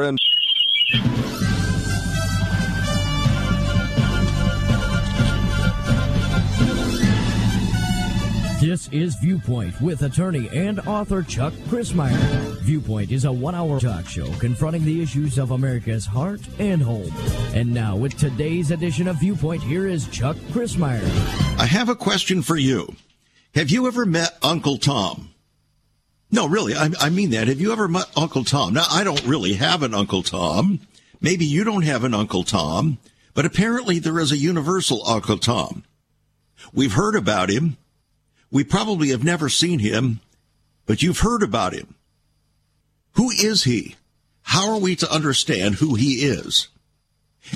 and This is Viewpoint with attorney and author Chuck Crismier. Viewpoint is a one hour talk show confronting the issues of America's heart and home. And now, with today's edition of Viewpoint, here is Chuck Crismier. I have a question for you. Have you ever met Uncle Tom? No, really, I, I mean that. Have you ever met Uncle Tom? Now, I don't really have an Uncle Tom. Maybe you don't have an Uncle Tom, but apparently there is a universal Uncle Tom. We've heard about him. We probably have never seen him, but you've heard about him. Who is he? How are we to understand who he is?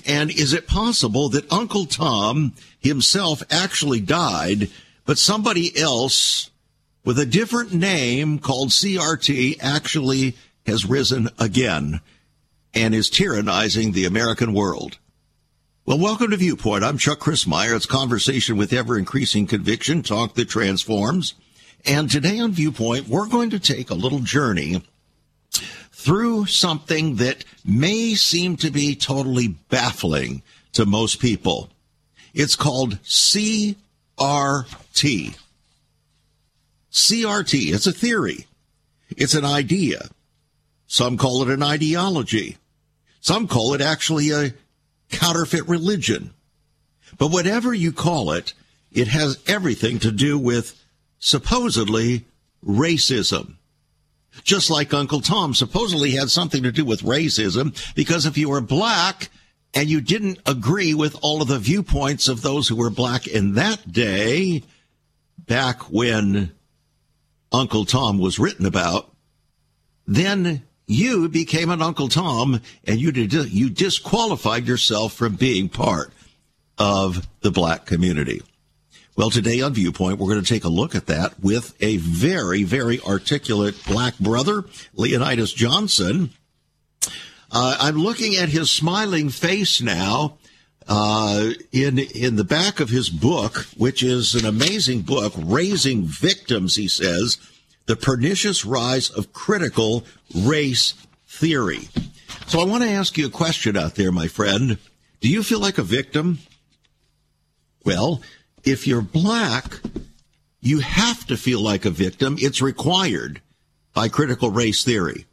And is it possible that Uncle Tom himself actually died, but somebody else with a different name called CRT actually has risen again and is tyrannizing the American world? Well, welcome to Viewpoint. I'm Chuck Crismier. It's conversation with ever increasing conviction, talk that transforms. And today on Viewpoint, we're going to take a little journey through something that may seem to be totally baffling to most people. It's called CRT. CRT. It's a theory. It's an idea. Some call it an ideology. Some call it actually a counterfeit religion. But whatever you call it, it has everything to do with supposedly racism. Just like Uncle Tom supposedly had something to do with racism, because if you were black and you didn't agree with all of the viewpoints of those who were black in that day, back when Uncle Tom was written about, then you became an Uncle Tom and you did, you disqualified yourself from being part of the black community. Well, today on Viewpoint, we're going to take a look at that with a very, very articulate black brother, Leonydus Johnson. Uh, I'm looking at his smiling face now. Uh, in in the back of his book, which is an amazing book, Raising Victims, he says, the pernicious rise of critical race theory. So I want to ask you a question out there, my friend. Do you feel like a victim? Well, if you're black, you have to feel like a victim. It's required by critical race theory.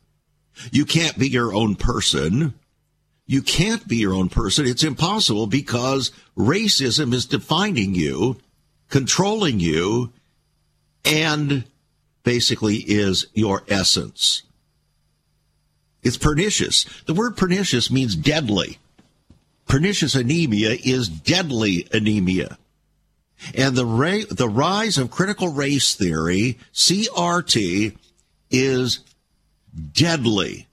You can't be your own person. You can't be your own person. It's impossible because racism is defining you, controlling you, and basically is your essence. It's pernicious. The word pernicious means deadly. Pernicious anemia is deadly anemia. And the, ra- the rise of critical race theory, CRT, is deadly.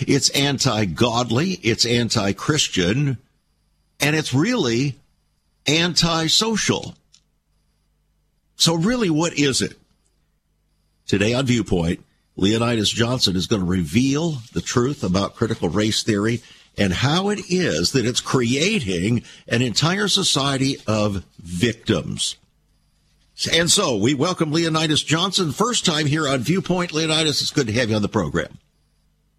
It's anti godly, it's anti Christian, and it's really anti social. So, really, what is it? Today on Viewpoint, Leonydus Johnson is going to reveal the truth about critical race theory and how it is that it's creating an entire society of victims. And so we welcome Leonydus Johnson, first time here on Viewpoint. Leonydus, it's good to have you on the program.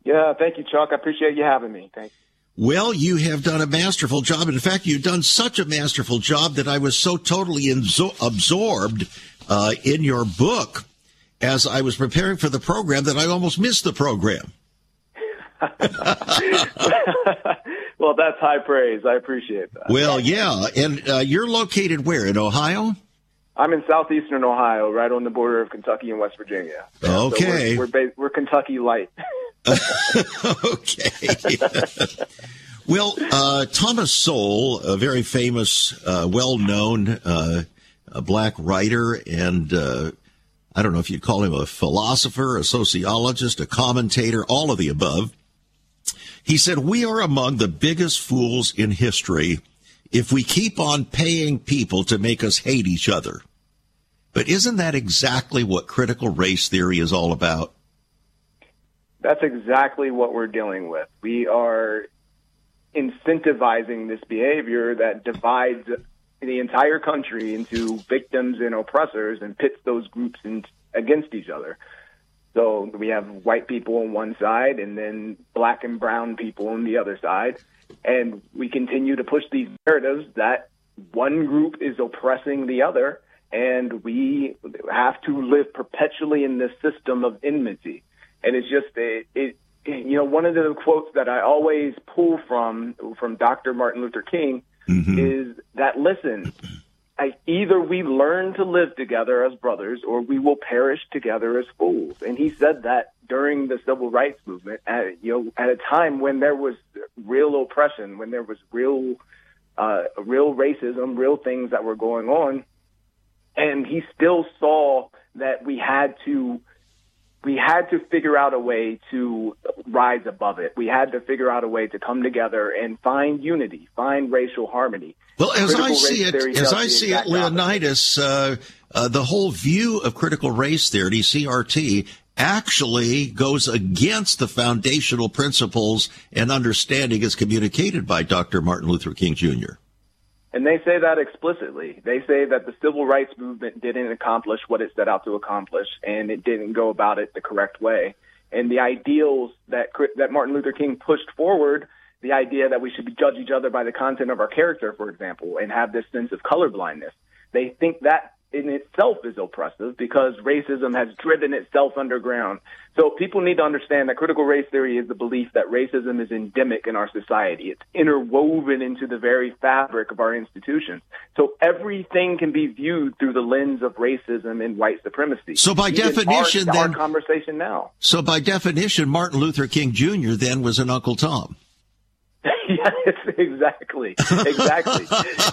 Yeah, thank you, Chuck. I appreciate you having me. Thanks. Well, you have done a masterful job. And in fact, you've done such a masterful job that I was so totally inzo- absorbed uh, in your book as I was preparing for the program that I almost missed the program. well, that's high praise. I appreciate that. Well, yeah. And uh, you're located where? In Ohio? I'm in southeastern Ohio, right on the border of Kentucky and West Virginia. Okay. So we're, we're, we're Kentucky light. okay. well, uh, Thomas Sowell, a very famous, uh, well known uh, black writer and uh, I don't know if you'd call him a philosopher, a sociologist, a commentator, all of the above. He said, We are among the biggest fools in history if we keep on paying people to make us hate each other. But isn't that exactly what critical race theory is all about? That's exactly what we're dealing with. We are incentivizing this behavior that divides the entire country into victims and oppressors and pits those groups in, against each other. So we have white people on one side and then black and brown people on the other side. And we continue to push these narratives that one group is oppressing the other, and we have to live perpetually in this system of enmity. And it's just a, it, you know, one of the quotes that I always pull from from Dr. Martin Luther King mm-hmm. is that listen, I, either we learn to live together as brothers or we will perish together as fools. And he said that during the civil rights movement at, you know, at a time when there was real oppression, when there was real, uh, real racism, real things that were going on. And he still saw that we had to we had to figure out a way to rise above it. We had to figure out a way to come together and find unity, find racial harmony. Well, as I see it, as I see it, Leonydus, uh, uh, the whole view of critical race theory, CRT, actually goes against the foundational principles and understanding as communicated by Dr. Martin Luther King Jr. And they say that explicitly. They say that the civil rights movement didn't accomplish what it set out to accomplish, and it didn't go about it the correct way. And the ideals that that Martin Luther King pushed forward, the idea that we should judge each other by the content of our character, for example, and have this sense of colorblindness, they think that in itself is oppressive because racism has driven itself underground. So people need to understand that critical race theory is the belief that racism is endemic in our society. It's interwoven into the very fabric of our institutions. So everything can be viewed through the lens of racism and white supremacy. So by Even definition, our, then, our conversation now. So by definition, Martin Luther King Jr. then was an Uncle Tom. yes, exactly, exactly.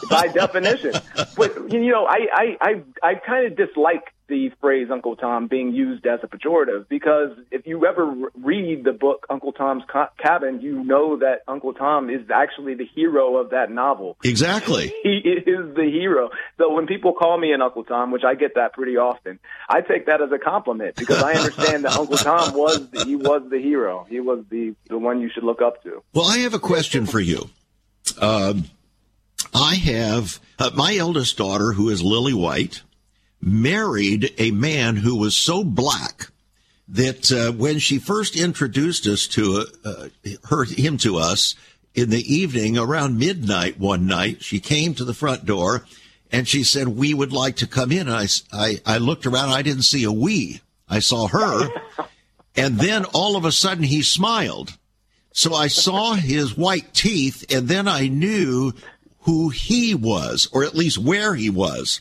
By definition, but you know, I I I, I kind of dislike the phrase Uncle Tom being used as a pejorative because if you ever read the book Uncle Tom's Cabin, you know that Uncle Tom is actually the hero of that novel. Exactly. He is the hero. So when people call me an Uncle Tom, which I get that pretty often, I take that as a compliment because I understand that Uncle Tom was the, he was the hero. He was the the one you should look up to. Well, I have a question for you. Um, I have uh, my eldest daughter, who is Lily White married a man who was so black that uh, when she first introduced us to uh, her him to us in the evening around midnight one night, she came to the front door and she said, "We would like to come in." I, I, I looked around. I didn't see a we. I saw her, and then all of a sudden he smiled. So I saw his white teeth, and then I knew who he was, or at least where he was.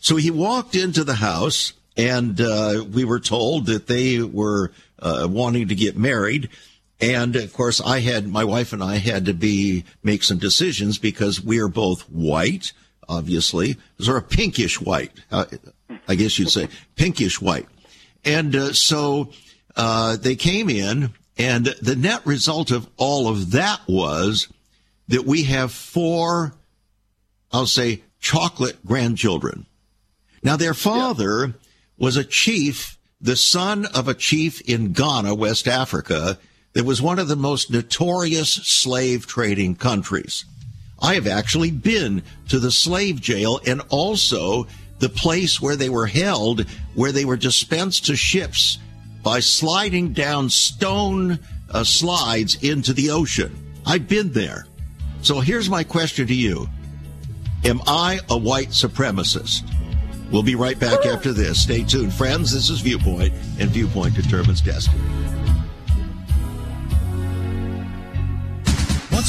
So he walked into the house, and uh, we were told that they were uh, wanting to get married. And of course, I had my wife and I had to be make some decisions because we are both white, obviously, sort of pinkish white. Uh, I guess you'd say pinkish white. And uh, so uh, they came in, and the net result of all of that was that we have four, I'll say, chocolate grandchildren. Now, their father yeah. was a chief, the son of a chief in Ghana, West Africa, that was one of the most notorious slave trading countries. I have actually been to the slave jail and also the place where they were held, where they were dispensed to ships by sliding down stone uh, slides into the ocean. I've been there. So here's my question to you Am I a white supremacist? We'll be right back after this. Stay tuned, friends. This is Viewpoint, and Viewpoint determines destiny.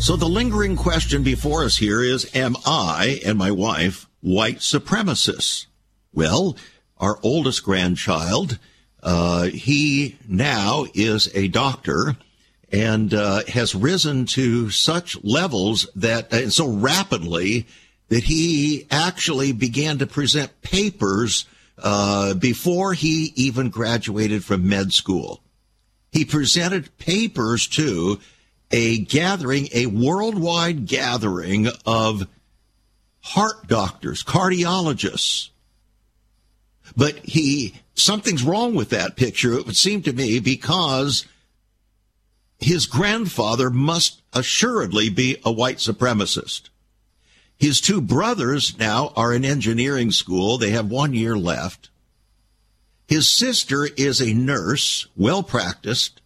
So the lingering question before us here is, am I and my wife white supremacists? Well, our oldest grandchild, uh, he now is a doctor and uh, has risen to such levels that, and so rapidly that he actually began to present papers uh, before he even graduated from med school. He presented papers to a gathering, a worldwide gathering of heart doctors, cardiologists. But he, something's wrong with that picture, it would seem to me, because his grandfather must assuredly be a white supremacist. His two brothers now are in engineering school. They have one year left. His sister is a nurse, well practiced.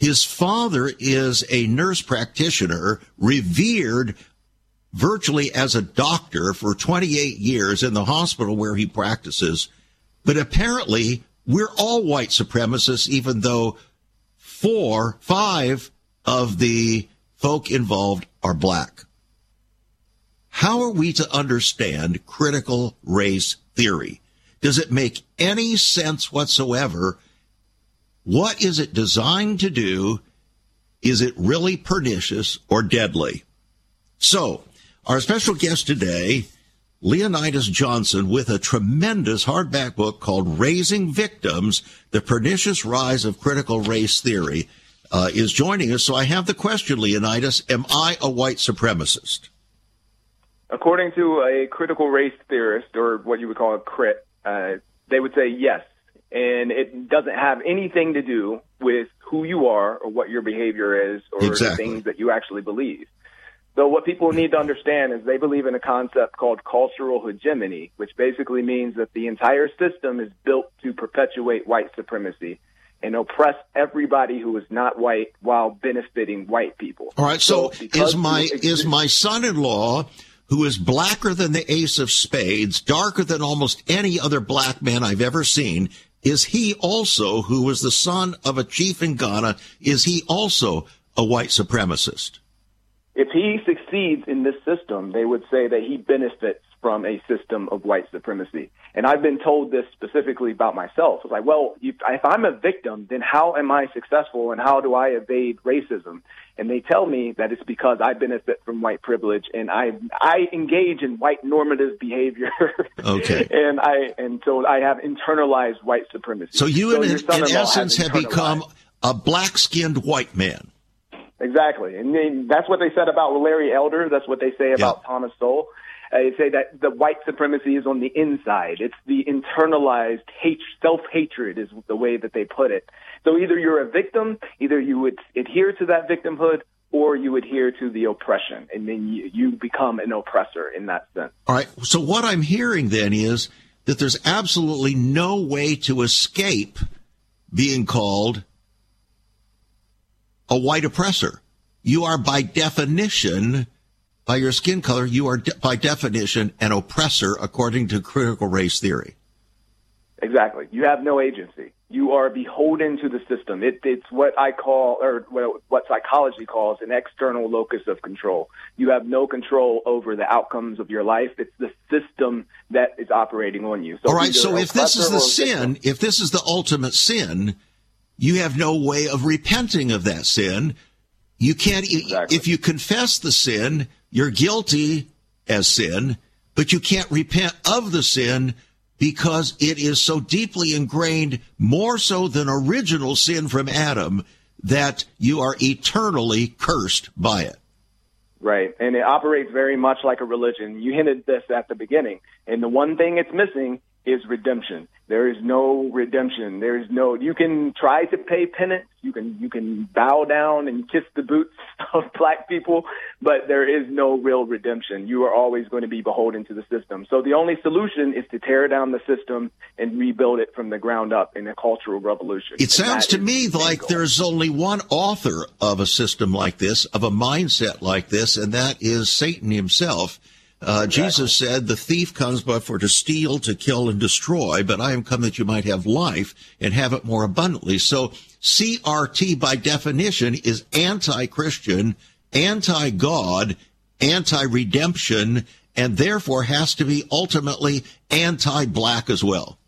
His father is a nurse practitioner, revered virtually as a doctor for 28 years in the hospital where he practices. But apparently, we're all white supremacists, even though four, five of the folk involved are black. How are we to understand critical race theory? Does it make any sense whatsoever? What is it designed to do? Is it really pernicious or deadly? So, our special guest today, Leonydus Johnson, with a tremendous hardback book called Raising Victims The Pernicious Rise of Critical Race Theory, uh, is joining us. So I have the question, Leonydus Am I a white supremacist? According to a critical race theorist, or what you would call a crit, uh, they would say yes. And it doesn't have anything to do with who you are or what your behavior is or exactly. things that you actually believe. So what people need to understand is they believe in a concept called cultural hegemony, which basically means that the entire system is built to perpetuate white supremacy and oppress everybody who is not white while benefiting white people. All right. So, so is my is my son-in-law who is blacker than the ace of spades, darker than almost any other black man I've ever seen, is he also, who was the son of a chief in Ghana, is he also a white supremacist? If he succeeds in this system, they would say that he benefits from a system of white supremacy. And I've been told this specifically about myself. It's like, well, if, if I'm a victim, then how am I successful and how do I evade racism? And they tell me that it's because I benefit from white privilege and I I engage in white normative behavior. Okay. and I and so I have internalized white supremacy. So you, so in, in essence, have become a black-skinned white man. Exactly, and they, that's what they said about Larry Elder. That's what they say about Thomas Sowell. Uh, they say that the white supremacy is on the inside. It's the internalized hate, self-hatred is the way that they put it. So either you're a victim, either you would adhere to that victimhood, or you adhere to the oppression, and then you, you become an oppressor in that sense. All right. So what I'm hearing then is that there's absolutely no way to escape being called a white oppressor. You are by definition, by your skin color, you are de- by definition an oppressor according to critical race theory. Exactly. You have no agency. You are beholden to the system. It, it's what I call, or what psychology calls, an external locus of control. You have no control over the outcomes of your life. It's the system that is operating on you. So All right. So if this is the sin, if this is the ultimate sin, you have no way of repenting of that sin. You can't, exactly. if you confess the sin, you're guilty as sin, but you can't repent of the sin because it is so deeply ingrained, more so than original sin from Adam, that you are eternally cursed by it. Right. And it operates very much like a religion. You hinted this at the beginning. And the one thing it's missing is redemption. There is no redemption. There is no. You can try to pay penance. You can you can bow down and kiss the boots of black people, but there is no real redemption. You are always going to be beholden to the system. So the only solution is to tear down the system and rebuild it from the ground up in a cultural revolution. It sounds to me like there's only one author of a system like this, of a mindset like this, and that is Satan himself. Uh, exactly. Jesus said, the thief comes but for to steal, to kill, and destroy, but I am come that you might have life and have it more abundantly. So CRT by definition is anti-Christian, anti-God, anti-redemption, and therefore has to be ultimately anti-black as well.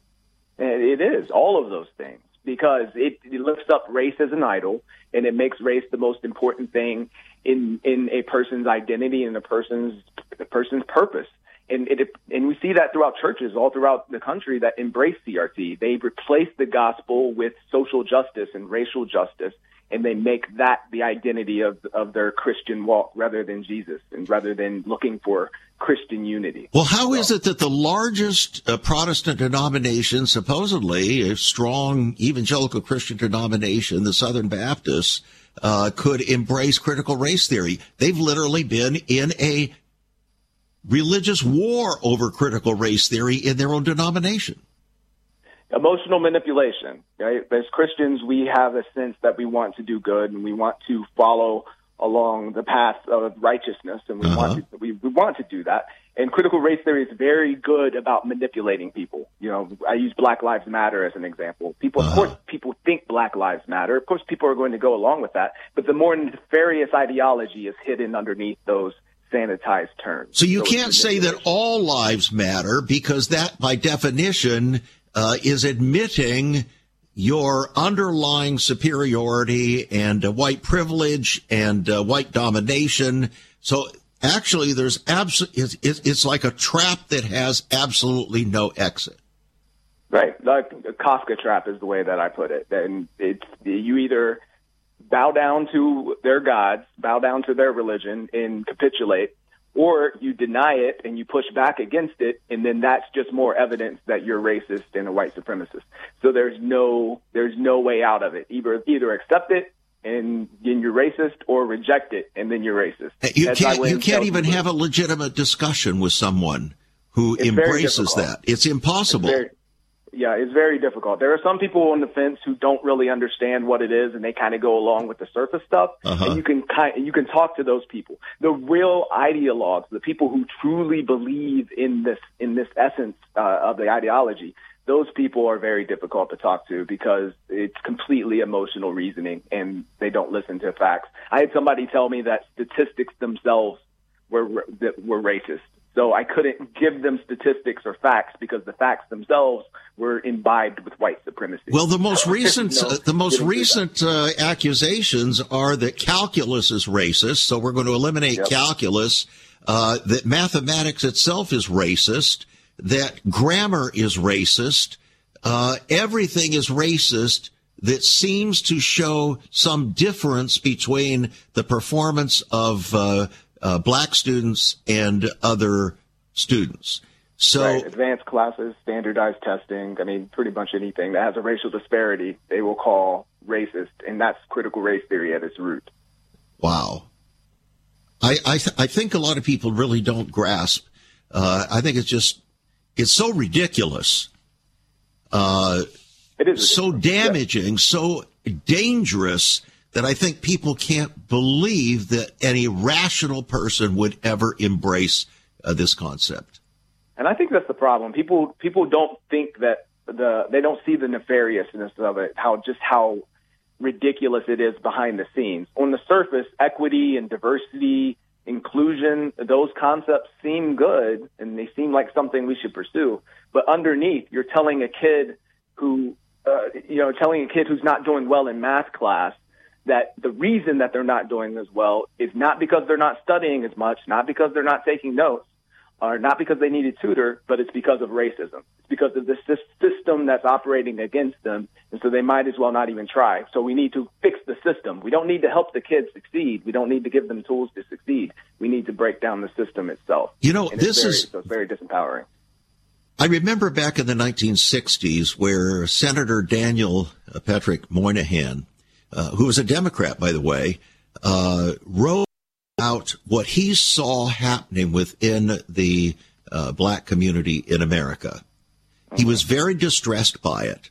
It is all of those things because it, it lifts up race as an idol and it makes race the most important thing in in a person's identity and a person's the person's purpose. And it, and we see that throughout churches all throughout the country that embrace CRT. They replace the gospel with social justice and racial justice and they make that the identity of of their Christian walk rather than Jesus and rather than looking for Christian unity. Well, how is it that the largest uh, Protestant denomination, supposedly a strong evangelical Christian denomination, the Southern Baptists, uh, could embrace critical race theory? They've literally been in a religious war over critical race theory in their own denomination emotional manipulation. Right? As Christians, we have a sense that we want to do good and we want to follow along the path of righteousness, and we uh-huh. want to, we, we want to do that. And critical race theory is very good about manipulating people. You know, I use Black Lives Matter as an example. People, uh-huh. of course, people think Black Lives Matter. Of course, people are going to go along with that. But the more nefarious ideology is hidden underneath those sanitized terms. So you so can't say that all lives matter because that, by definition, uh, is admitting your underlying superiority and uh, white privilege and uh, white domination. So actually, there's absolutely it's, it's like a trap that has absolutely no exit. Right, like a Kafka trap is the way that I put it. And it's you either bow down to their gods, bow down to their religion, and capitulate, or you deny it and you push back against it, and then that's just more evidence that you're racist and a white supremacist. So there's no there's no way out of it. Either either accept it and then you're racist, or reject it and then you're racist. You can't you can't even have a legitimate discussion with someone who it's embraces that. It's impossible. It's very, yeah, it's very difficult. There are some people on the fence who don't really understand what it is, and they kind of go along with the surface stuff. Uh-huh. And you can kind, you can talk to those people. The real ideologues, the people who truly believe in this in this essence uh, of the ideology, those people are very difficult to talk to because it's completely emotional reasoning, and they don't listen to facts. I had somebody tell me that statistics themselves were that were racist. So I couldn't give them statistics or facts because the facts themselves were imbibed with white supremacy. Well, the most recent no, uh, the most recent uh, accusations are that calculus is racist, so we're going to eliminate yep. calculus. Uh, that mathematics itself is racist. That grammar is racist. Uh, everything is racist that seems to show some difference between the performance of uh, uh, black students and other students. So right. advanced classes, standardized testing. I mean, pretty much anything that has a racial disparity, they will call racist, and that's critical race theory at its root. Wow. I I, th- I think a lot of people really don't grasp. Uh, I think it's just it's so ridiculous. Uh, it is so damaging, yeah. so dangerous that I think people can't believe that any rational person would ever embrace uh, this concept. And I think that's the problem. People people don't think that the they don't see the nefariousness of it, how just how ridiculous it is behind the scenes. On the surface, equity and diversity, inclusion, those concepts seem good and they seem like something we should pursue. But underneath, you're telling a kid who uh, you know, telling a kid who's not doing well in math class that the reason that they're not doing as well is not because they're not studying as much, not because they're not taking notes, or not because they need a tutor, but it's because of racism. It's because of the system that's operating against them, and so they might as well not even try. So we need to fix the system. We don't need to help the kids succeed. We don't need to give them tools to succeed. We need to break down the system itself. You know, this very, is so very disempowering. I remember back in the 1960s where Senator Daniel Patrick Moynihan uh, who was a Democrat, by the way, uh, wrote out what he saw happening within the uh, black community in America. He was very distressed by it.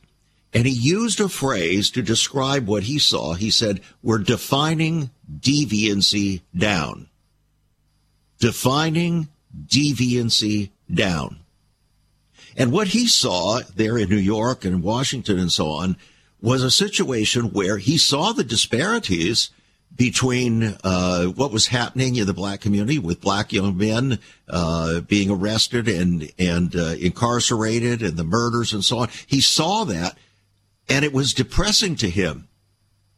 And he used a phrase to describe what he saw. He said, We're defining deviancy down. Defining deviancy down. And what he saw there in New York and Washington and so on was a situation where he saw the disparities between uh, what was happening in the black community with black young men uh, being arrested and and uh, incarcerated and the murders and so on. He saw that, and it was depressing to him.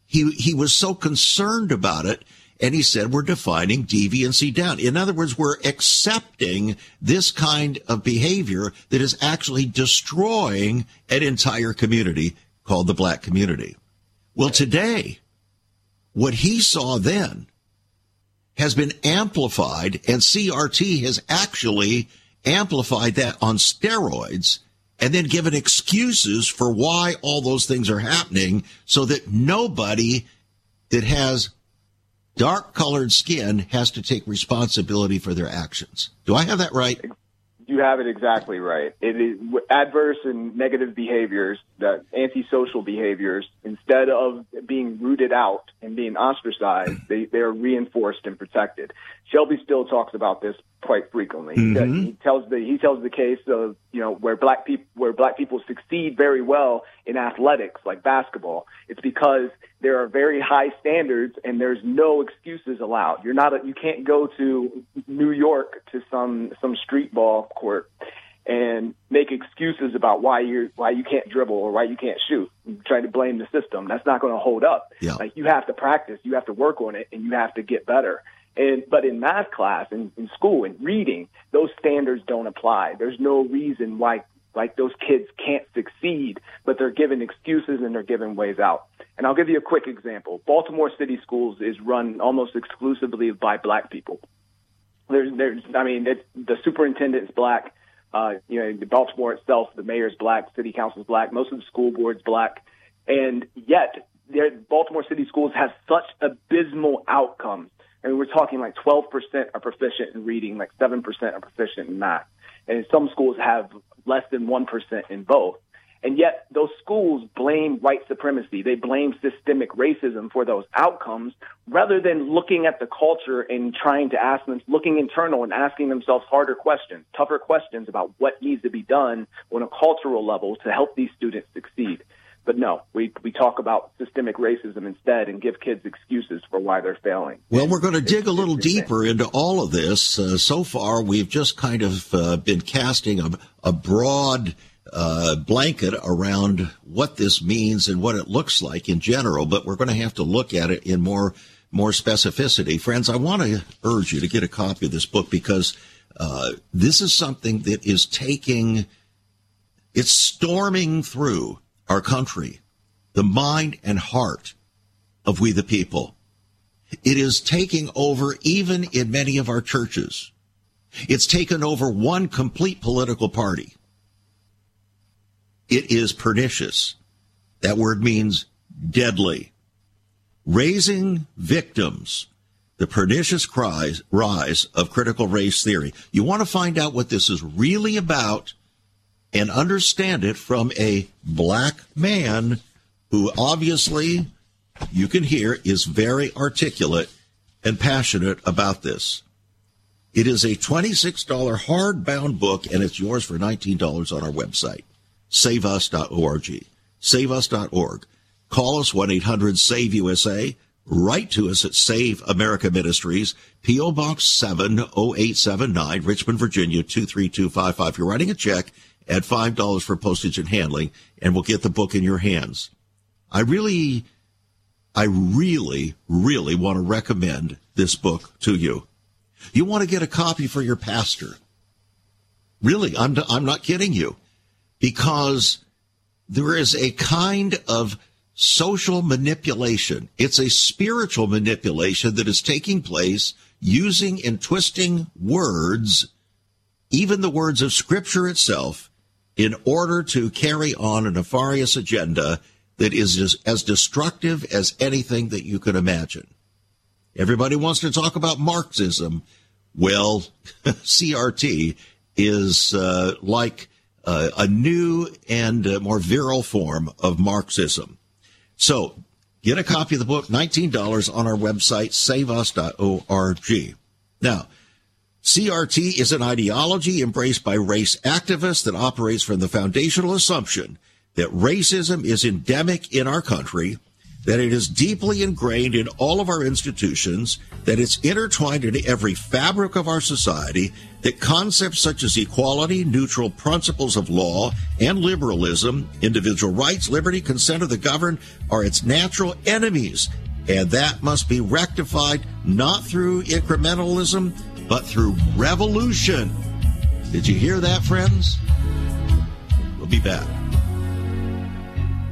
He he was so concerned about it, and he said we're defining deviancy down. In other words, we're accepting this kind of behavior that is actually destroying an entire community called the black community. Well, today, what he saw then has been amplified and CRT has actually amplified that on steroids and then given excuses for why all those things are happening so that nobody that has dark colored skin has to take responsibility for their actions. Do I have that right? You have it exactly right. It is adverse and negative behaviors, the antisocial behaviors, instead of being rooted out and being ostracized, they, they are reinforced and protected. Shelby Steele talks about this quite frequently. Mm-hmm. He tells the he tells the case of you know where black people where black people succeed very well in athletics like basketball. It's because there are very high standards and there's no excuses allowed. You're not a, you can't go to New York to some some street ball court and make excuses about why you're why you can't dribble or why you can't shoot. Try to blame the system. That's not going to hold up. Yeah. Like you have to practice, you have to work on it, and you have to get better. And but in math class and in, in school and reading, those standards don't apply. There's no reason why like those kids can't succeed, but they're given excuses and they're given ways out. And I'll give you a quick example. Baltimore City Schools is run almost exclusively by black people. There's, there's, I mean, the superintendent's black. Uh, you know, Baltimore itself, the mayor's black, city council's black, most of the school board's black, and yet Baltimore City Schools have such abysmal outcomes. I mean, we're talking like 12% are proficient in reading, like 7% are proficient in math and some schools have less than 1% in both. And yet those schools blame white supremacy. They blame systemic racism for those outcomes rather than looking at the culture and trying to ask them, looking internal and asking themselves harder questions, tougher questions about what needs to be done on a cultural level to help these students succeed. But no, we, we talk about systemic racism instead and give kids excuses for why they're failing. Well, we're going to dig a little deeper into all of this. Uh, so far, we've just kind of uh, been casting a, a broad uh, blanket around what this means and what it looks like in general, but we're going to have to look at it in more more specificity. Friends, I want to urge you to get a copy of this book because uh, this is something that is taking, it's storming through our country, the mind and heart of we the people. It is taking over even in many of our churches. It's taken over one complete political party. It is pernicious. That word means deadly. Raising victims, the pernicious cries, rise of critical race theory. You want to find out what this is really about? and understand it from a black man who obviously you can hear is very articulate and passionate about this. It is a $26 hardbound book and it's yours for $19 on our website, saveus.org. Saveus.org. Call us 1-800-SAVE-USA. Write to us at Save America Ministries, P.O. Box 70879, Richmond, Virginia 23255. You're writing a check at $5 for postage and handling, and we'll get the book in your hands. I really, I really, really want to recommend this book to you. You want to get a copy for your pastor. Really, I'm, I'm not kidding you. Because there is a kind of social manipulation. It's a spiritual manipulation that is taking place using and twisting words, even the words of scripture itself, in order to carry on a nefarious agenda that is as destructive as anything that you could imagine. Everybody wants to talk about Marxism. Well, CRT is uh, like uh, a new and uh, more virile form of Marxism. So get a copy of the book, $19 on our website, saveus.org. Now, CRT is an ideology embraced by race activists that operates from the foundational assumption that racism is endemic in our country, that it is deeply ingrained in all of our institutions, that it's intertwined into every fabric of our society, that concepts such as equality, neutral principles of law, and liberalism, individual rights, liberty, consent of the governed are its natural enemies And that must be rectified not through incrementalism, but through revolution. Did you hear that, friends? We'll be back.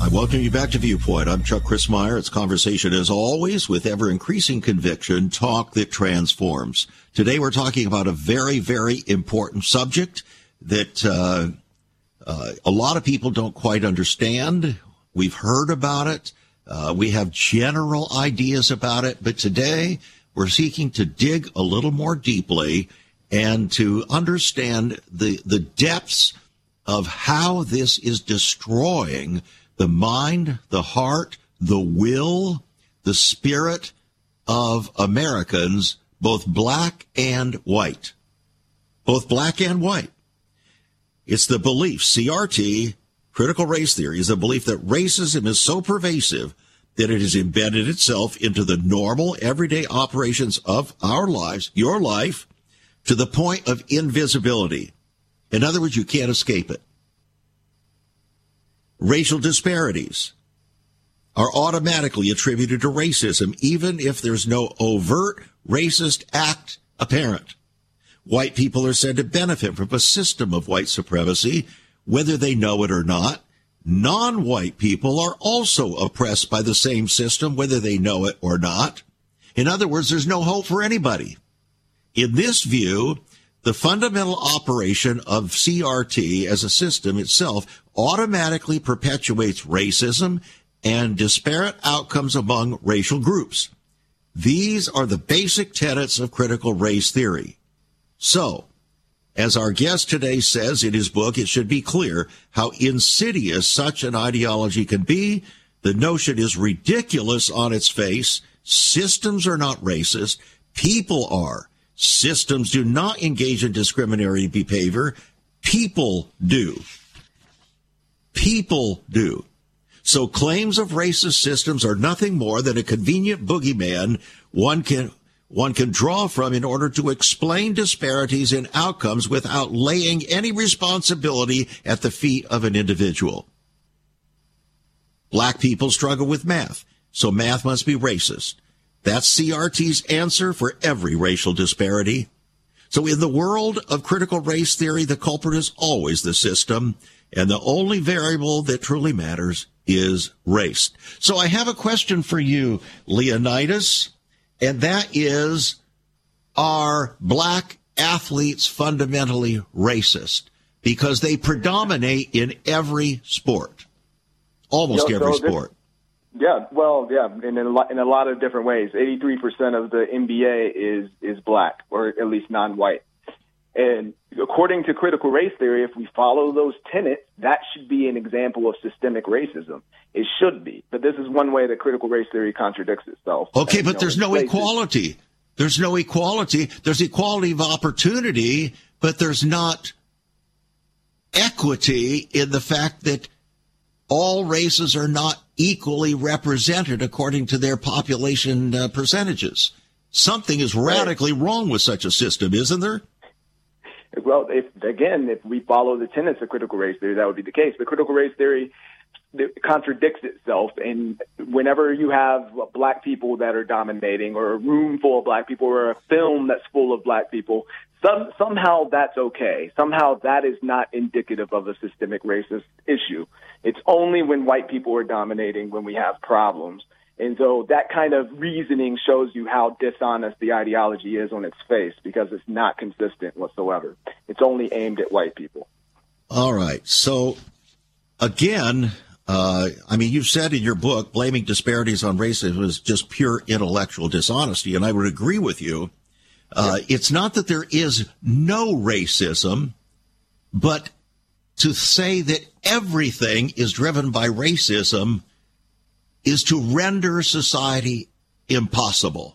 I welcome you back to Viewpoint. I'm Chuck Crismier. It's conversation as always with ever increasing conviction, talk that transforms. Today we're talking about a very, very important subject that uh, uh, a lot of people don't quite understand. We've heard about it. Uh, we have general ideas about it, but today we're seeking to dig a little more deeply and to understand the the depths of how this is destroying the mind, the heart, the will, the spirit of Americans, both black and white. Both black and white. It's the belief, CRT, critical race theory, is the belief that racism is so pervasive that it has embedded itself into the normal everyday operations of our lives, your life, to the point of invisibility. In other words, you can't escape it racial disparities are automatically attributed to racism, even if there's no overt racist act apparent. White people are said to benefit from a system of white supremacy, whether they know it or not. Non-white people are also oppressed by the same system, whether they know it or not. In other words, there's no hope for anybody. In this view, the fundamental operation of CRT as a system itself automatically perpetuates racism and disparate outcomes among racial groups. These are the basic tenets of critical race theory. So, as our guest today says in his book, it should be clear how insidious such an ideology can be. The notion is ridiculous on its face. Systems are not racist. People are. Systems do not engage in discriminatory behavior. People do. People do. So claims of racist systems are nothing more than a convenient boogeyman one can one can draw from in order to explain disparities in outcomes without laying any responsibility at the feet of an individual. Black people struggle with math, so math must be racist. That's CRT's answer for every racial disparity. So in the world of critical race theory, the culprit is always the system, and the only variable that truly matters is race. So I have a question for you, Leonydus, and that is, are black athletes fundamentally racist? Because they predominate in every sport. Almost every sport. Yeah, well, yeah, in a lot, in a lot of different ways. Eighty-three percent of the NBA is is black, or at least non-white. And according to critical race theory, if we follow those tenets, that should be an example of systemic racism. It should be, but this is one way that critical race theory contradicts itself. Okay, and, but know, there's no places. equality. There's no equality. There's equality of opportunity, but there's not equity in the fact that all races are not equally represented according to their population uh, percentages. Something is radically wrong with such a system, isn't there? Well, if again, if we follow the tenets of critical race theory, that would be the case. But critical race theory contradicts itself, and whenever you have black people that are dominating, or a room full of black people, or a film that's full of black people, some, somehow that's okay. Somehow that is not indicative of a systemic racist issue. It's only when white people are dominating when we have problems. And so that kind of reasoning shows you how dishonest the ideology is on its face because it's not consistent whatsoever. It's only aimed at white people. All right. So, again, uh, I mean, you've said in your book, blaming disparities on racism is just pure intellectual dishonesty, and I would agree with you. Uh, It's not that there is no racism, but to say that everything is driven by racism is to render society impossible.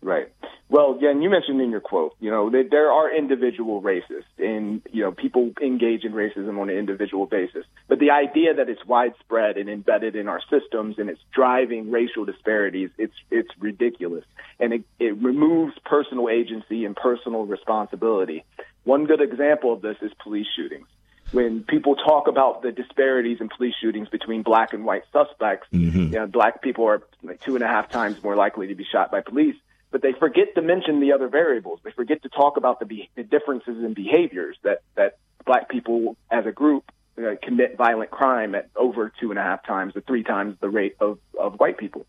Right. Well, yeah, and you mentioned in your quote, you know, that there are individual racists and, you know, people engage in racism on an individual basis. But the idea that it's widespread and embedded in our systems and it's driving racial disparities, it's, it's ridiculous. And it, it removes personal agency and personal responsibility. One good example of this is police shootings when people talk about the disparities in police shootings between black and white suspects, mm-hmm. you know, black people are like two and a half times more likely to be shot by police. But they forget to mention the other variables. They forget to talk about the, be- the differences in behaviors that, that black people as a group uh, commit violent crime at over two and a half times or three times the rate of, of white people.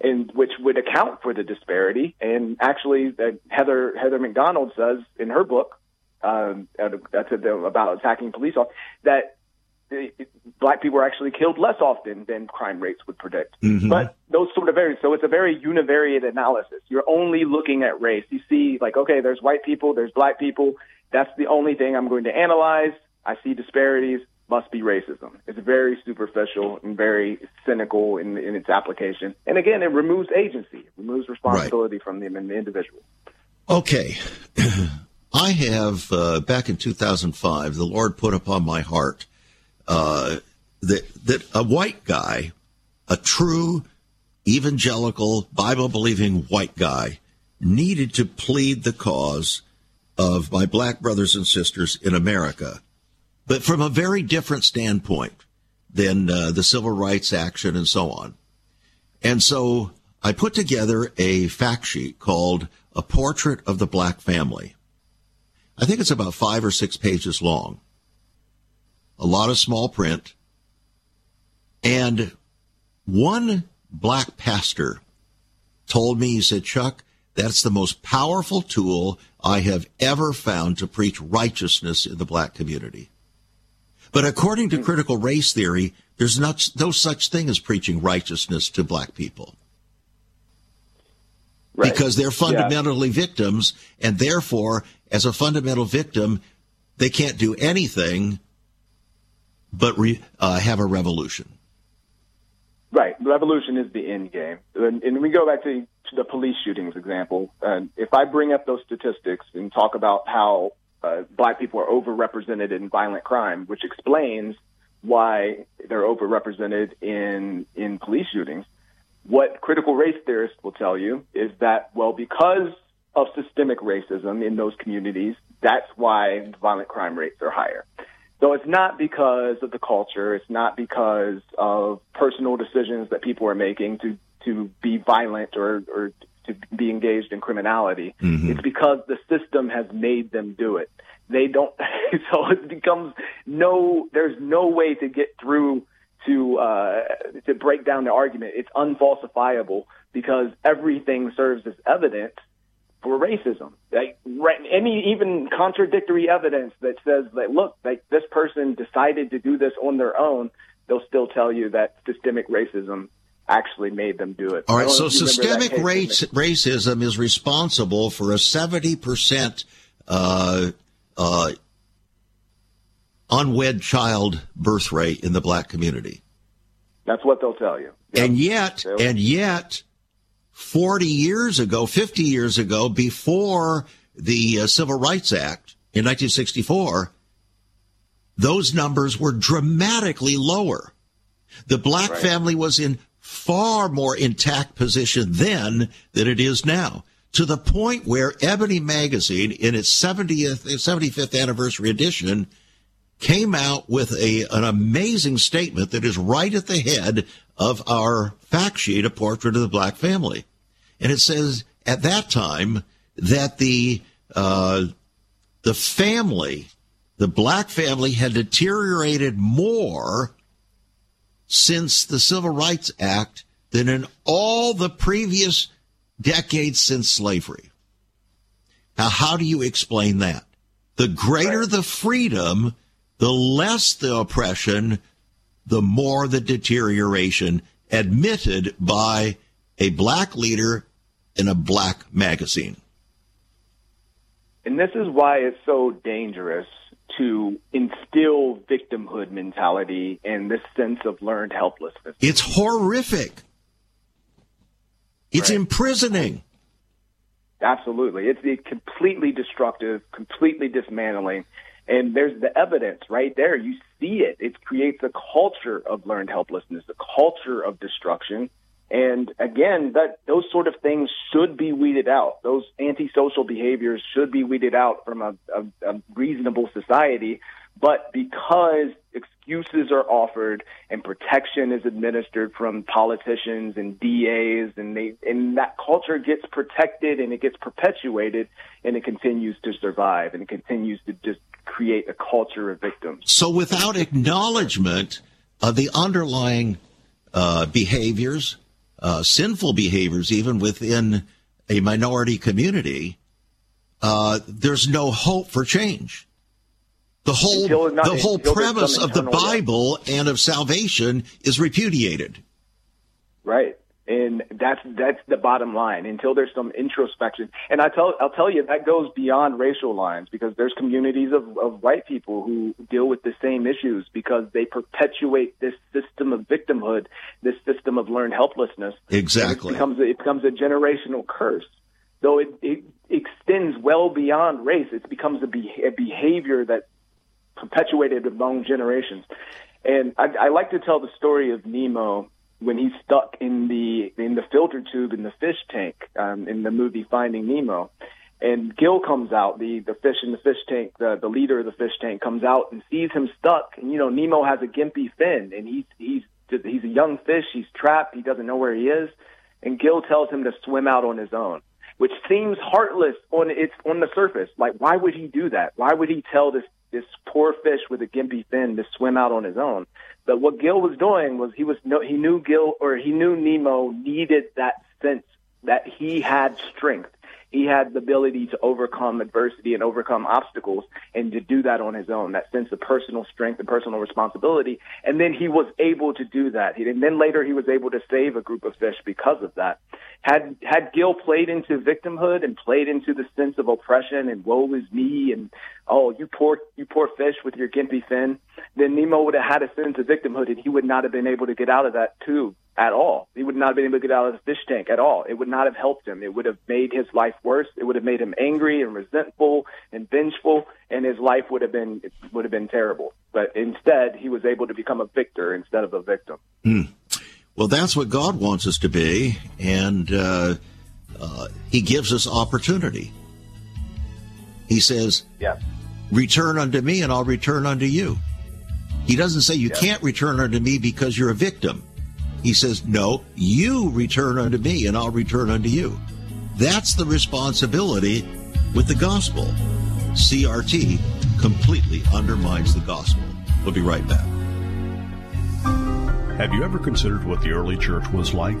And which would account for the disparity. And actually, uh, Heather Heather Mac Donald says in her book, um, that's about attacking police officers, that black people are actually killed less often than crime rates would predict. Mm-hmm. But those sort of vary. So it's a very univariate analysis. You're only looking at race. You see, like, okay, there's white people, there's black people. That's the only thing I'm going to analyze. I see disparities. Must be racism. It's very superficial and very cynical in, in its application. And again, it removes agency, it removes responsibility right. from the, the individual. Okay. I have, uh, back in 2005, the Lord put upon my heart uh, that, that a white guy, a true evangelical, Bible believing white guy, needed to plead the cause of my black brothers and sisters in America, but from a very different standpoint than uh, the civil rights action and so on. And so I put together a fact sheet called A Portrait of the Black Family. I think it's about five or six pages long. A lot of small print. And one black pastor told me, he said, Chuck, that's the most powerful tool I have ever found to preach righteousness in the black community. But according to critical race theory, there's not, no such thing as preaching righteousness to black people. Right. Because they're fundamentally yeah. victims, and therefore as a fundamental victim, they can't do anything but re, uh, have a revolution. Right. Revolution is the end game. And, and we go back to, to, the police shootings example. And if I bring up those statistics and talk about how uh, black people are overrepresented in violent crime, which explains why they're overrepresented in in police shootings. What critical race theorists will tell you is that well, because of systemic racism in those communities. That's why violent crime rates are higher. So it's not because of the culture. It's not because of personal decisions that people are making to, to be violent or, or to be engaged in criminality. Mm-hmm. It's because the system has made them do it. They don't, so it becomes no, there's no way to get through to, uh, to break down the argument. It's unfalsifiable because everything serves as evidence for racism. Like any even contradictory evidence that says that look, like this person decided to do this on their own, they'll still tell you that systemic racism actually made them do it. All right, so systemic race, racism is responsible for a 70% uh, uh, unwed child birth rate in the black community. That's what they'll tell you. Yep. And yet, and yet, 40 years ago, 50 years ago, before the uh, Civil Rights Act in 1964, those numbers were dramatically lower. The black right. family was in far more intact position then than it is now, to the point where Ebony Magazine, in its 70th, 75th anniversary edition, came out with a, an amazing statement that is right at the head of our fact sheet, A Portrait of the Black Family. And it says at that time that the uh, the family, the black family, had deteriorated more since the Civil Rights Act than in all the previous decades since slavery. Now, how do you explain that? The greater the freedom, the less the oppression, the more the deterioration admitted by a black leader in a black magazine. And this is why it's so dangerous to instill victimhood mentality and this sense of learned helplessness. It's horrific. It's right. imprisoning. Absolutely. It's completely destructive, completely dismantling. And there's the evidence right there. You see it. It creates a culture of learned helplessness, a culture of destruction. And again, that those sort of things should be weeded out. Those antisocial behaviors should be weeded out from a, a, a reasonable society. But because excuses are offered and protection is administered from politicians and DAs and they and that culture gets protected and it gets perpetuated and it continues to survive and it continues to just create a culture of victims. So without acknowledgement of the underlying uh, behaviors, uh, sinful behaviors, even within a minority community, uh, there's no hope for change. The whole not, the whole premise of the Bible and of salvation is repudiated. And that's that's the bottom line. Until there's some introspection, and I tell I'll tell you that goes beyond racial lines because there's communities of, of white people who deal with the same issues because they perpetuate this system of victimhood, this system of learned helplessness. Exactly, it becomes a, it becomes a generational curse. So it, it extends well beyond race. It becomes a, be, a behavior that perpetuated among generations. And I, I like to tell the story of Nemo when he's stuck in the in the filter tube in the fish tank um, in the movie Finding Nemo. And Gill comes out, the the fish in the fish tank, the the leader of the fish tank comes out and sees him stuck. And you know Nemo has a gimpy fin, and he's he's he's a young fish. He's trapped. He doesn't know where he is. And Gill tells him to swim out on his own, which seems heartless on its on the surface. Like why would he do that? Why would he tell this this poor fish with a gimpy fin to swim out on his own. But what Gill was doing was he was no, he knew Gill or he knew Nemo needed that sense that he had strength he had the ability to overcome adversity and overcome obstacles and to do that on his own, that sense of personal strength and personal responsibility. And then he was able to do that. And then later he was able to save a group of fish because of that. Had, had Gill played into victimhood and played into the sense of oppression and woe is me and, oh, you poor, you poor fish with your gimpy fin, then Nemo would have had a sense of victimhood and he would not have been able to get out of that too at all. He would not have been able to get out of the fish tank at all. It would not have helped him. It would have made his life worse. It would have made him angry and resentful and vengeful, and his life would have been would have been terrible. But instead, he was able to become a victor instead of a victim. Mm. Well, that's what God wants us to be, and uh, uh, He gives us opportunity. He says, "Yes, return unto me, and I'll return unto you." He doesn't say you yes. can't return unto me because you're a victim. He says, No, you return unto me, and I'll return unto you. That's the responsibility with the gospel. CRT completely undermines the gospel. We'll be right back. Have you ever considered what the early church was like?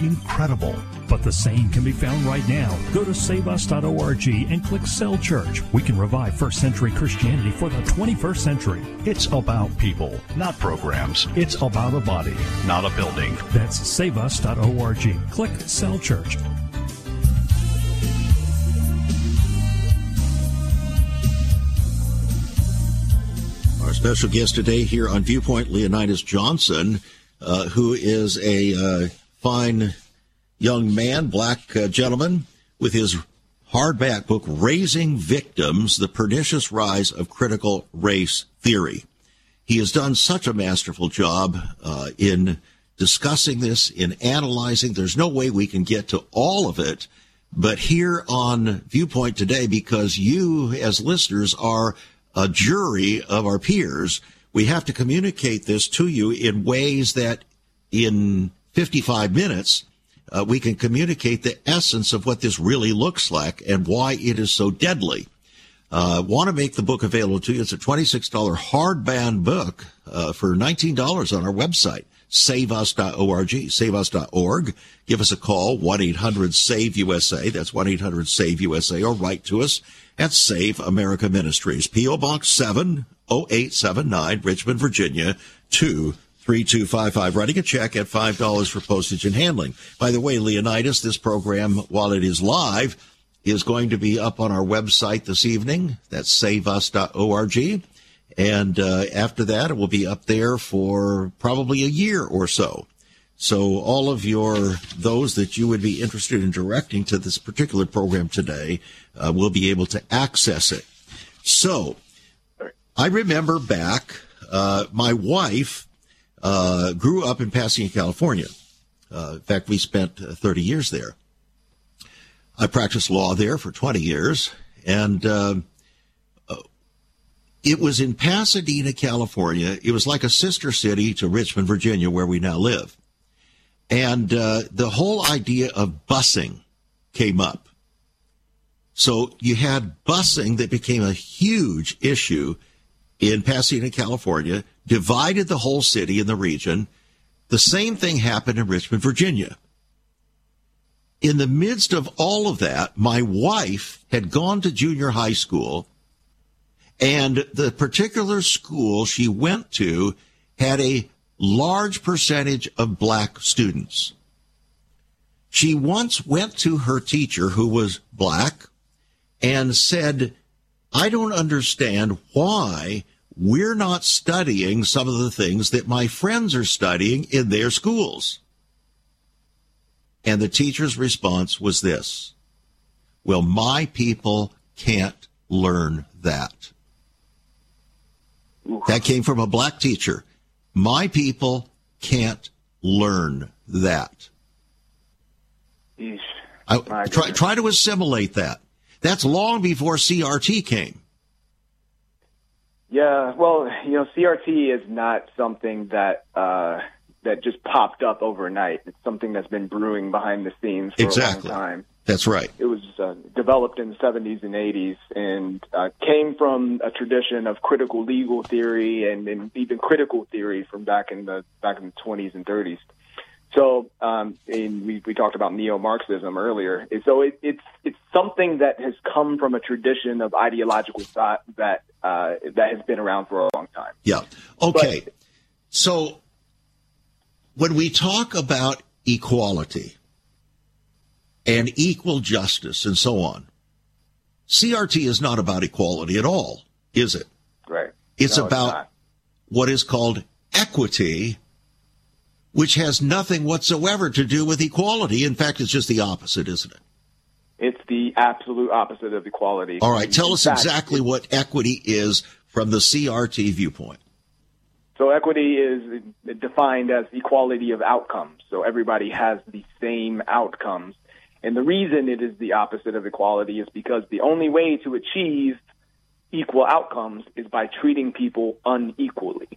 Incredible. But the same can be found right now. Go to saveus.org and click Cell Church. We can revive first century Christianity for the 21st century. It's about people, not programs. It's about a body, not a building. That's saveus.org. Click Cell Church. Our special guest today here on Viewpoint, Leonydus Johnson, uh, who is a uh, fine young man, black uh, gentleman, with his hardback book, Raising Victims The Pernicious Rise of Critical Race Theory. He has done such a masterful job uh, in discussing this, in analyzing. There's no way we can get to all of it, but here on Viewpoint today, because you as listeners are a jury of our peers, we have to communicate this to you in ways that in 55 minutes, uh, we can communicate the essence of what this really looks like and why it is so deadly. Uh, want to make the book available to you. It's a $26 hardbound book uh, for $19 on our website, saveus.org, saveus.org. Give us a call, 1-800-SAVE-USA. That's 1-800-SAVE-USA or write to us at Save America Ministries, P.O. Box 70879, Richmond, Virginia, 23255. Writing a check at $5 for postage and handling. By the way, Leonydus, this program, while it is live, is going to be up on our website this evening. That's saveus.org. And uh, after that, it will be up there for probably a year or so. So all of your those that you would be interested in directing to this particular program today uh, will be able to access it. So I remember back, uh, my wife uh, grew up in Pasadena, California. Uh, in fact, we spent uh, 30 years there. I practiced law there for 20 years, and uh, it was in Pasadena, California. It was like a sister city to Richmond, Virginia, where we now live. And uh, the whole idea of busing came up. So you had busing that became a huge issue in Pasadena, California, divided the whole city and the region. The same thing happened in Richmond, Virginia. In the midst of all of that, my wife had gone to junior high school, and the particular school she went to had a large percentage of black students. She once went to her teacher, who was black, and said, I don't understand why we're not studying some of the things that my friends are studying in their schools. And the teacher's response was this Well, my people can't learn that. That came from a black teacher. My people can't learn that. I, try, try to assimilate that. That's long before CRT came. Yeah, well, you know, CRT is not something that uh, that just popped up overnight. It's something that's been brewing behind the scenes for exactly. a long time. That's right. It was uh, developed in the 70s and 80s and uh, came from a tradition of critical legal theory and, and even critical theory from back in the back in the 20s and 30s. So, um, and we, we talked about neo-Marxism earlier. So it, it's it's something that has come from a tradition of ideological thought that uh, that has been around for a long time. Yeah. Okay. But, so when we talk about equality, and equal justice and so on. CRT is not about equality at all, is it? Right. It's no, about it's what is called equity, which has nothing whatsoever to do with equality. In fact, it's just the opposite, isn't it? It's the absolute opposite of equality. All right, tell us fact, exactly what equity is from the CRT viewpoint. So equity is defined as equality of outcomes. So everybody has the same outcomes and the reason it is the opposite of equality is because the only way to achieve equal outcomes is by treating people unequally.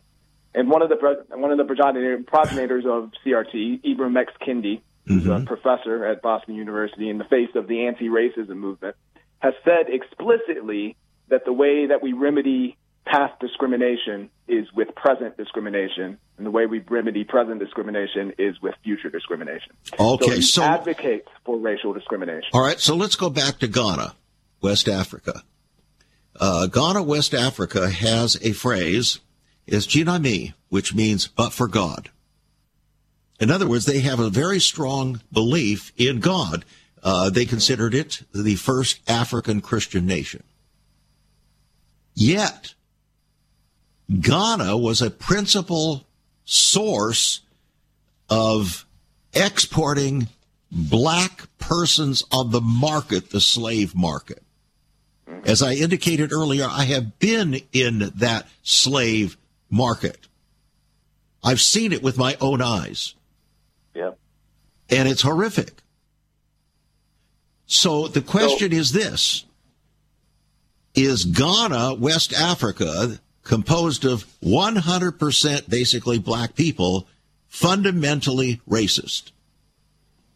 And one of the one of the progenitors of CRT, Ibram X. Kendi, who's mm-hmm. a professor at Boston University in the face of the anti-racism movement, has said explicitly that the way that we remedy past discrimination is with present discrimination, and the way we remedy present discrimination is with future discrimination. Okay, so, so advocates for racial discrimination. All right, so let's go back to Ghana, West Africa. Uh, Ghana, West Africa has a phrase, is Gye Nyame, which means but for God. In other words, they have a very strong belief in God. Uh, they considered it the first African Christian nation. Yet, Ghana was a principal source of exporting black persons on the market, the slave market. As I indicated earlier, I have been in that slave market. I've seen it with my own eyes. Yep. And it's horrific. So the question so, is this Is Ghana, West Africa, composed of 100% basically black people, fundamentally racist?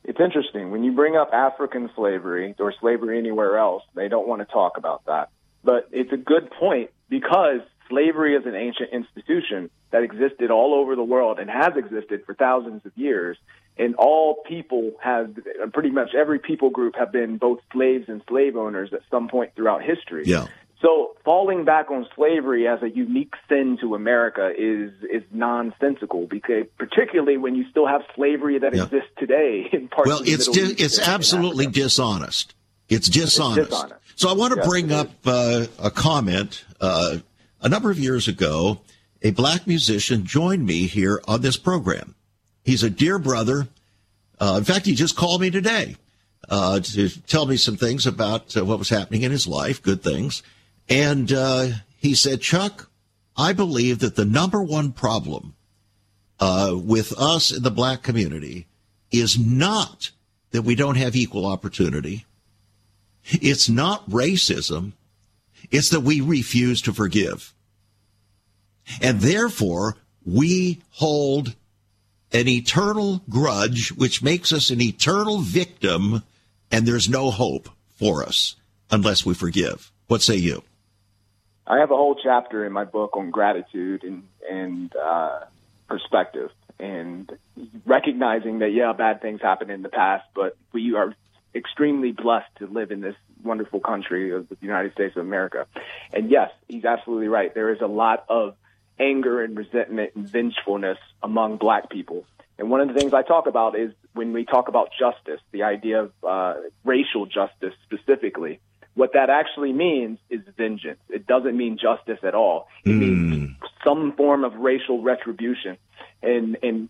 It's interesting. When you bring up African slavery or slavery anywhere else, they don't want to talk about that. But it's a good point because slavery is an ancient institution that existed all over the world and has existed for thousands of years. And all people have, pretty much every people group have been both slaves and slave owners at some point throughout history. Yeah. So falling back on slavery as a unique sin to America is is nonsensical because particularly when you still have slavery that yeah. exists today in parts well, of the it's di- it's absolutely dishonest. It's dishonest. It's dishonest. So I want to yes, bring up uh, a comment. Uh, a number of years ago, a black musician joined me here on this program. He's a dear brother. Uh, in fact, he just called me today uh, to tell me some things about uh, what was happening in his life, good things. And uh, he said, Chuck, I believe that the number one problem uh, with us in the black community is not that we don't have equal opportunity. It's not racism. It's that we refuse to forgive. And therefore, we hold an eternal grudge, which makes us an eternal victim, and there's no hope for us unless we forgive. What say you? I have a whole chapter in my book on gratitude and and uh, perspective, and recognizing that yeah, bad things happened in the past, but we are extremely blessed to live in this wonderful country of the United States of America. And yes, he's absolutely right. There is a lot of anger and resentment and vengefulness among black people. And one of the things I talk about is when we talk about justice, the idea of uh, racial justice specifically. What that actually means is vengeance. It doesn't mean justice at all. It mm. means some form of racial retribution and, and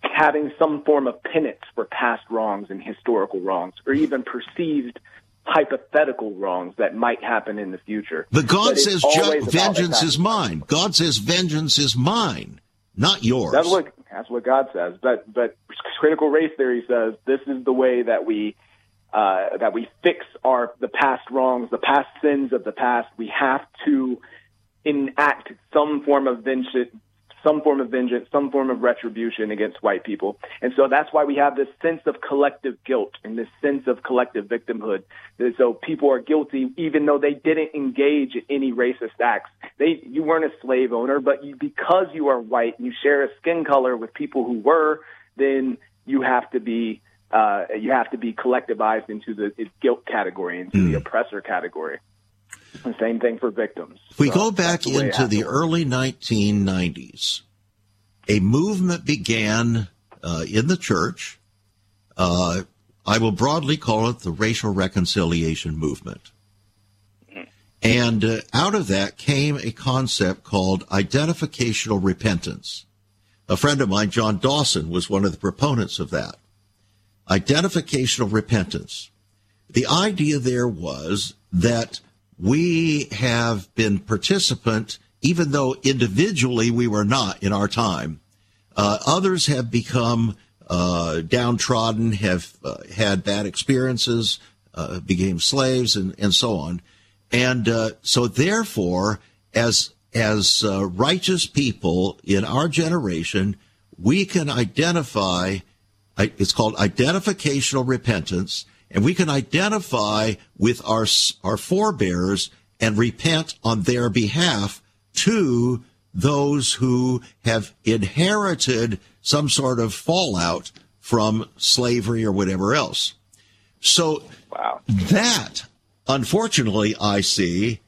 having some form of penance for past wrongs and historical wrongs, or even perceived hypothetical wrongs that might happen in the future. But God but says vengeance is mine. God says vengeance is mine, not yours. That's what that's what God says. But but critical race theory says this is the way that we uh, that we fix our the past wrongs, the past sins of the past. We have to enact some form of vengeance, some form of vengeance, some form of retribution against white people. And so that's why we have this sense of collective guilt and this sense of collective victimhood. So people are guilty even though they didn't engage in any racist acts. They, you weren't a slave owner, but you, because you are white and you share a skin color with people who were, then you have to be uh, you have to be collectivized into the guilt category, into mm. the oppressor category. The same thing for victims. If we so go back the into the early 1990s, a movement began uh, in the church. Uh, I will broadly call it the racial reconciliation movement. And uh, out of that came a concept called identificational repentance. A friend of mine, John Dawson, was one of the proponents of that. Identificational repentance. The idea there was that we have been participant, even though individually we were not in our time. Uh, others have become uh, downtrodden, have uh, had bad experiences, uh, became slaves, and, and so on. And uh, so, therefore, as as uh, righteous people in our generation, we can identify. It's called identificational repentance and we can identify with our, our forebears and repent on their behalf to those who have inherited some sort of fallout from slavery or whatever else. So wow. that, unfortunately, I see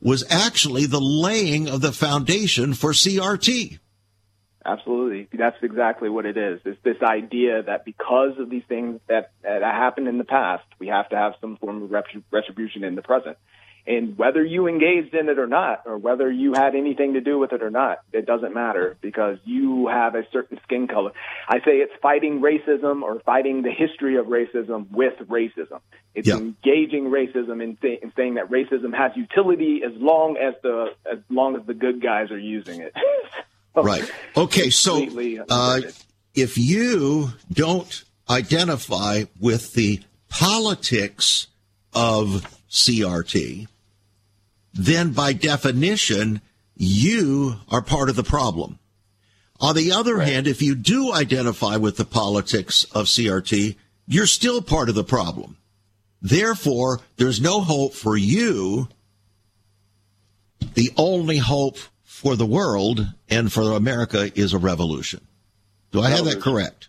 was actually the laying of the foundation for CRT. Absolutely. That's exactly what it is. It's this idea that because of these things that, that happened in the past, we have to have some form of retribution in the present. And whether you engaged in it or not, or whether you had anything to do with it or not, it doesn't matter because you have a certain skin color. I say it's fighting racism or fighting the history of racism with racism. It's engaging racism in, th- in saying that racism has utility as long as the as long as the good guys are using it. so right. Okay. So uh, if you don't identify with the politics of CRT, then by definition, you are part of the problem. On the other right. hand, if you do identify with the politics of CRT, you're still part of the problem. Therefore, there's no hope for you. The only hope for the world and for America is a revolution. Do I have that correct?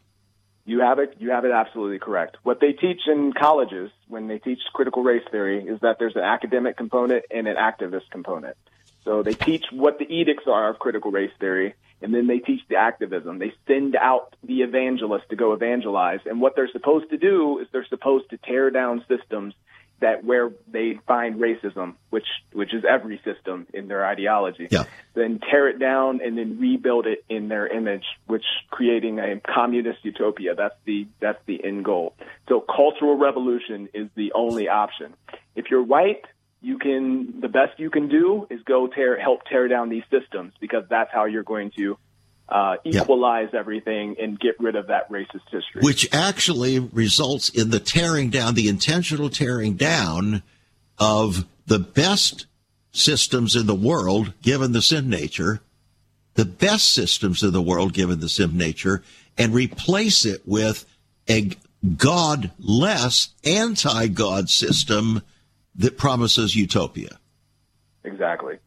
You have it. You have it absolutely correct. What they teach in colleges when they teach critical race theory is that there's an academic component and an activist component. So they teach what the edicts are of critical race theory, and then they teach the activism. They send out the evangelists to go evangelize, and what they're supposed to do is they're supposed to tear down systems that where they find racism, which which is every system in their ideology, yeah. then tear it down and then rebuild it in their image, which creating a communist utopia. That's the that's the end goal. So cultural revolution is the only option. If you're white, you can the best you can do is go tear help tear down these systems because that's how you're going to uh, equalize yep. everything and get rid of that racist history. Which actually results in the tearing down, the intentional tearing down of the best systems in the world, given the sin nature, the best systems in the world, given the sin nature, and replace it with a godless, anti God system that promises utopia. Exactly.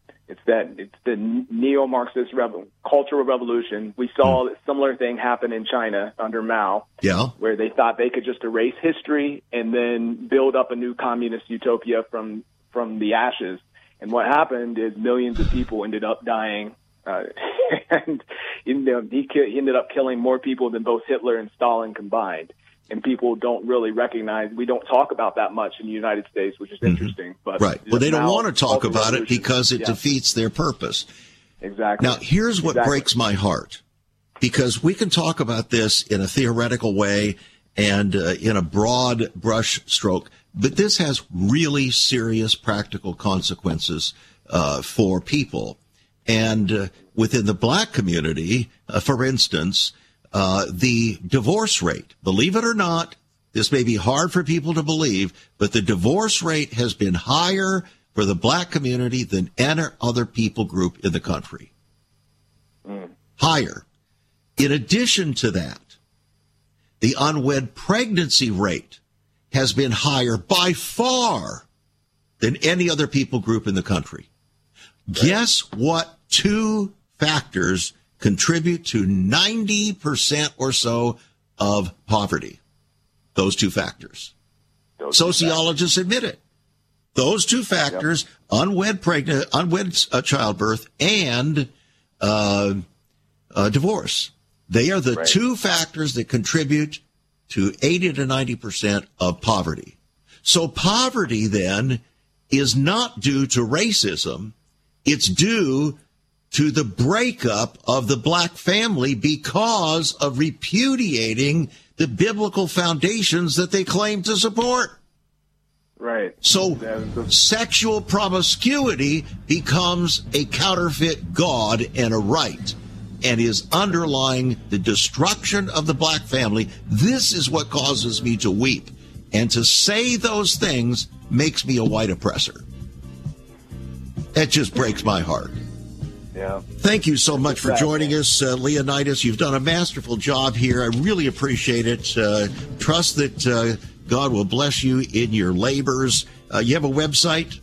That it's the neo-Marxist revo- cultural revolution. We saw mm. a similar thing happen in China under Mao, yeah, where they thought they could just erase history and then build up a new communist utopia from from the ashes. And what happened is millions of people ended up dying, uh, and you know, he, he ended up killing more people than both Hitler and Stalin combined and people don't really recognize. We don't talk about that much in the United States, which is mm-hmm. interesting. But right, well, they don't want to talk about it because it yeah. defeats their purpose. Exactly. Now, here's what exactly. breaks my heart, because we can talk about this in a theoretical way and uh, in a broad brush stroke, but this has really serious practical consequences uh, for people. And uh, within the black community, uh, for instance, uh, the divorce rate. Believe it or not, this may be hard for people to believe, but the divorce rate has been higher for the black community than any other people group in the country. Mm. Higher. In addition to that, the unwed pregnancy rate has been higher by far than any other people group in the country. Guess what two factors contribute to 90% or so of poverty. Those two factors. Those Sociologists factors. admit it. Those two factors, yep. unwed pregnant, unwed uh, childbirth and uh, uh, divorce. They are the right. two factors that contribute to 80 to 90% of poverty. So poverty then is not due to racism. It's due to the breakup of the black family because of repudiating the biblical foundations that they claim to support. Right. So sexual promiscuity becomes a counterfeit God and a right and is underlying the destruction of the black family. This is what causes me to weep. And to say those things makes me a white oppressor. That just breaks my heart. Yeah. Thank you so much for joining us, uh, Leonydus. You've done a masterful job here. I really appreciate it. Uh, trust that uh, God will bless you in your labors. Uh, you have a website?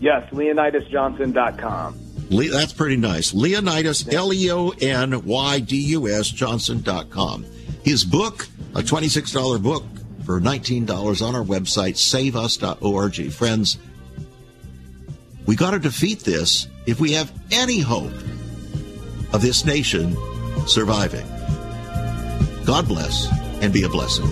Yes, leonydusjohnson.com. Le- that's pretty nice. Leonydus, L E O N Y D U S, Johnson.com. His book, a $26 book for $19 on our website, saveus.org. Friends, we got to defeat this if we have any hope of this nation surviving. God bless and be a blessing.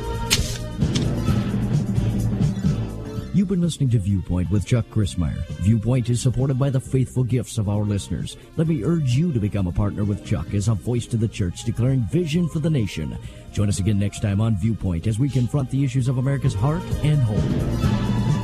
You've been listening to Viewpoint with Chuck Crismier. Viewpoint is supported by the faithful gifts of our listeners. Let me urge you to become a partner with Chuck as a voice to the church declaring vision for the nation. Join us again next time on Viewpoint as we confront the issues of America's heart and home.